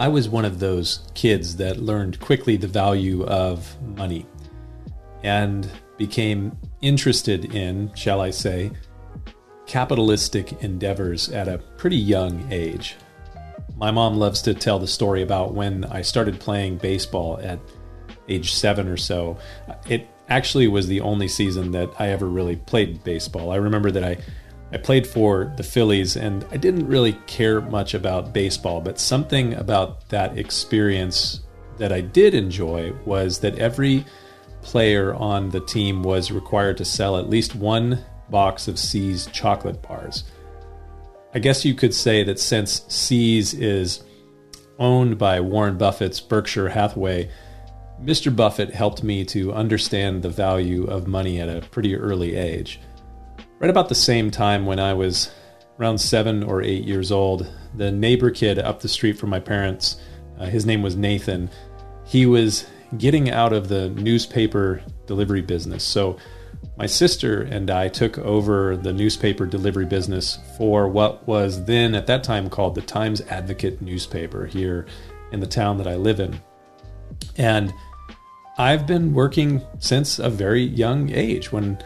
I was one of those kids that learned quickly the value of money and became interested in, shall I say, capitalistic endeavors at a pretty young age. My mom loves to tell the story about when I started playing baseball at age seven or so. It actually was the only season that I ever really played baseball. I remember that I I played for the Phillies and I didn't really care much about baseball, but something about that experience that I did enjoy was that every player on the team was required to sell at least one box of See's chocolate bars. I guess you could say that since See's is owned by Warren Buffett's Berkshire Hathaway, Mr. Buffett helped me to understand the value of money at a pretty early age. Right about the same time when I was around seven or eight years old, the neighbor kid up the street from my parents, uh, his name was Nathan, he was getting out of the newspaper delivery business. So my sister and I took over the newspaper delivery business for what was then at that time called the Times Advocate newspaper here in the town that I live in. And I've been working since a very young age. When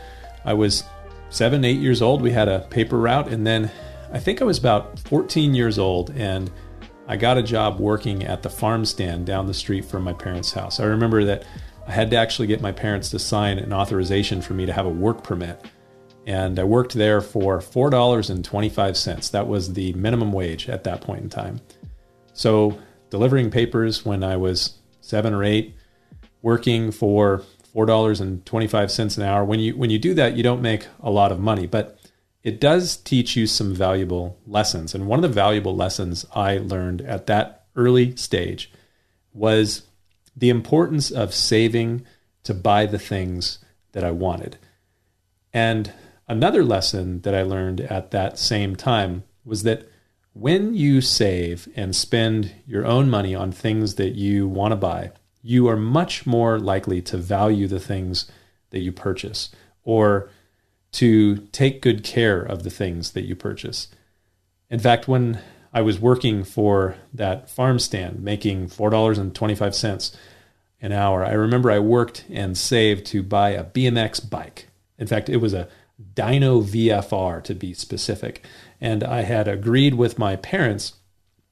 I was seven, eight years old, we had a paper route. And then I think I was about 14 years old and I got a job working at the farm stand down the street from my parents' house. I remember that I had to actually get my parents to sign an authorization for me to have a work permit. And I worked there for $4.25. That was the minimum wage at that point in time. So, delivering papers when I was seven or eight, working for four dollars and twenty five cents an hour. When you when you do that, you don't make a lot of money, but it does teach you some valuable lessons. And one of the valuable lessons I learned at that early stage was the importance of saving to buy the things that I wanted. And another lesson that I learned at that same time was that when you save and spend your own money on things that you want to buy, you are much more likely to value the things that you purchase or to take good care of the things that you purchase. In fact, when I was working for that farm stand making $4.25 an hour, I remember I worked and saved to buy a BMX bike. In fact, it was a Dyno VFR to be specific. And I had agreed with my parents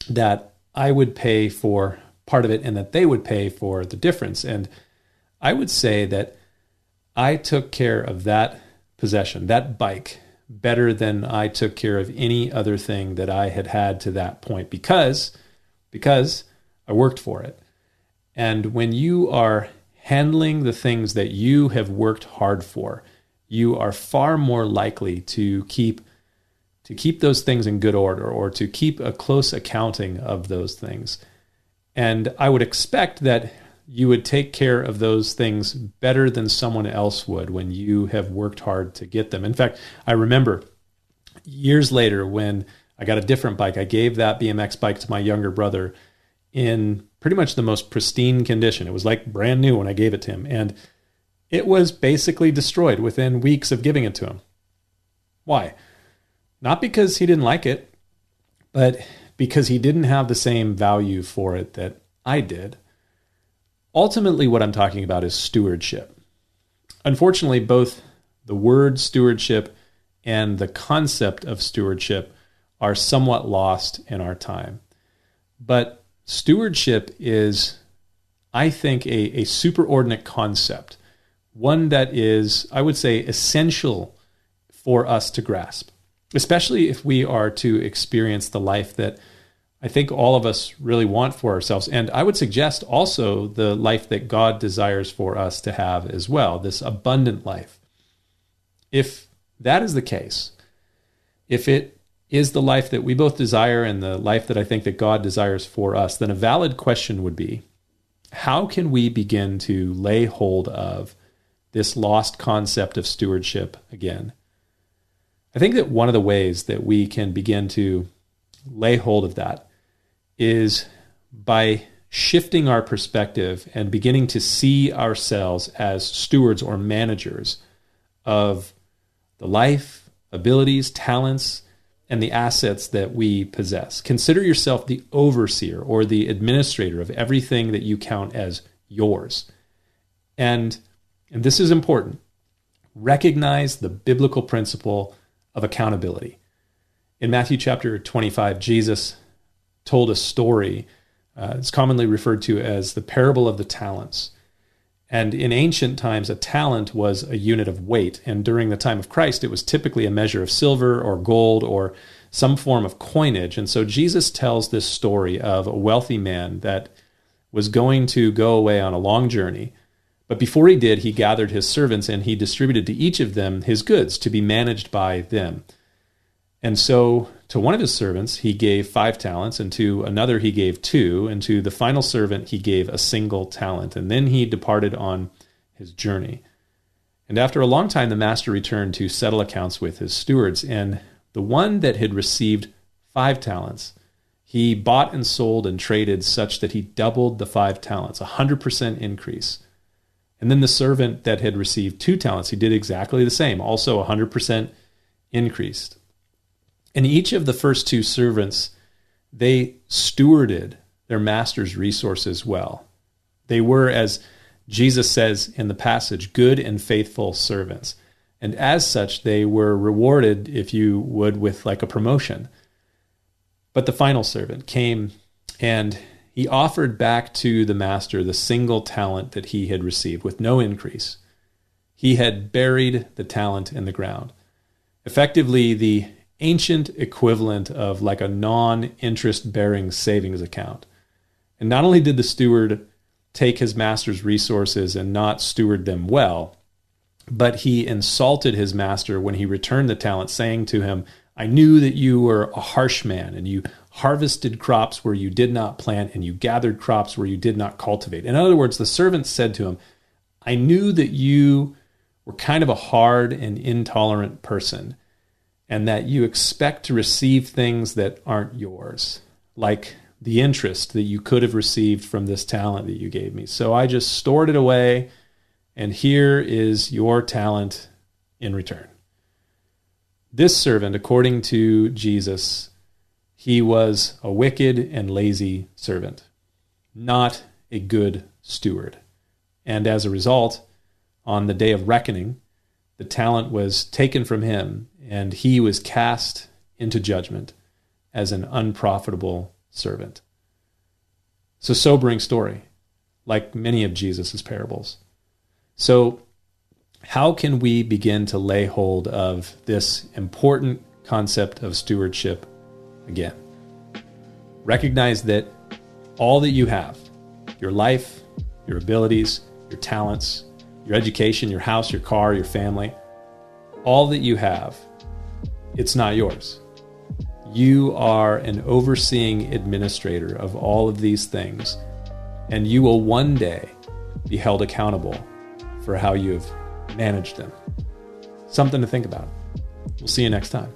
that I would pay for part of it and that they would pay for the difference. And I would say that I took care of that possession, that bike, better than I took care of any other thing that I had had to that point because because I worked for it. And when you are handling the things that you have worked hard for, you are far more likely to keep to keep those things in good order or to keep a close accounting of those things. And I would expect that you would take care of those things better than someone else would when you have worked hard to get them. In fact, I remember years later when I got a different bike, I gave that BMX bike to my younger brother in pretty much the most pristine condition. It was like brand new when I gave it to him. And it was basically destroyed within weeks of giving it to him. Why? Not because he didn't like it, but because he didn't have the same value for it that I did. Ultimately, what I'm talking about is stewardship. Unfortunately, both the word stewardship and the concept of stewardship are somewhat lost in our time. But stewardship is, I think, a, a superordinate concept, one that is, I would say, essential for us to grasp especially if we are to experience the life that I think all of us really want for ourselves. And I would suggest also the life that God desires for us to have as well, this abundant life. If that is the case, if it is the life that we both desire and the life that I think that God desires for us, then a valid question would be how can we begin to lay hold of this lost concept of stewardship again? I think that one of the ways that we can begin to lay hold of that is by shifting our perspective and beginning to see ourselves as stewards or managers of the life, abilities, talents, and the assets that we possess. Consider yourself the overseer or the administrator of everything that you count as yours. And, and this is important recognize the biblical principle of accountability. In Matthew chapter 25, Jesus told a story. Uh, it's commonly referred to as the parable of the talents. And in ancient times, a talent was a unit of weight. And during the time of Christ, it was typically a measure of silver or gold or some form of coinage. And so Jesus tells this story of a wealthy man that was going to go away on a long journey. But before he did, he gathered his servants and he distributed to each of them his goods to be managed by them. And so to one of his servants he gave five talents, and to another he gave two, and to the final servant he gave a single talent. And then he departed on his journey. And after a long time, the master returned to settle accounts with his stewards. And the one that had received five talents, he bought and sold and traded such that he doubled the five talents, a 100% increase. And then the servant that had received two talents, he did exactly the same, also 100% increased. And each of the first two servants, they stewarded their master's resources well. They were, as Jesus says in the passage, good and faithful servants. And as such, they were rewarded, if you would, with like a promotion. But the final servant came and he offered back to the master the single talent that he had received with no increase. He had buried the talent in the ground. Effectively, the ancient equivalent of like a non interest bearing savings account. And not only did the steward take his master's resources and not steward them well, but he insulted his master when he returned the talent, saying to him, I knew that you were a harsh man and you harvested crops where you did not plant and you gathered crops where you did not cultivate. In other words, the servant said to him, I knew that you were kind of a hard and intolerant person and that you expect to receive things that aren't yours, like the interest that you could have received from this talent that you gave me. So I just stored it away, and here is your talent in return. This servant, according to Jesus, he was a wicked and lazy servant, not a good steward. And as a result, on the day of reckoning, the talent was taken from him and he was cast into judgment as an unprofitable servant. It's a sobering story, like many of Jesus' parables. So, how can we begin to lay hold of this important concept of stewardship again? Recognize that all that you have, your life, your abilities, your talents, your education, your house, your car, your family, all that you have it's not yours. You are an overseeing administrator of all of these things, and you will one day be held accountable for how you have managed them. Something to think about. We'll see you next time.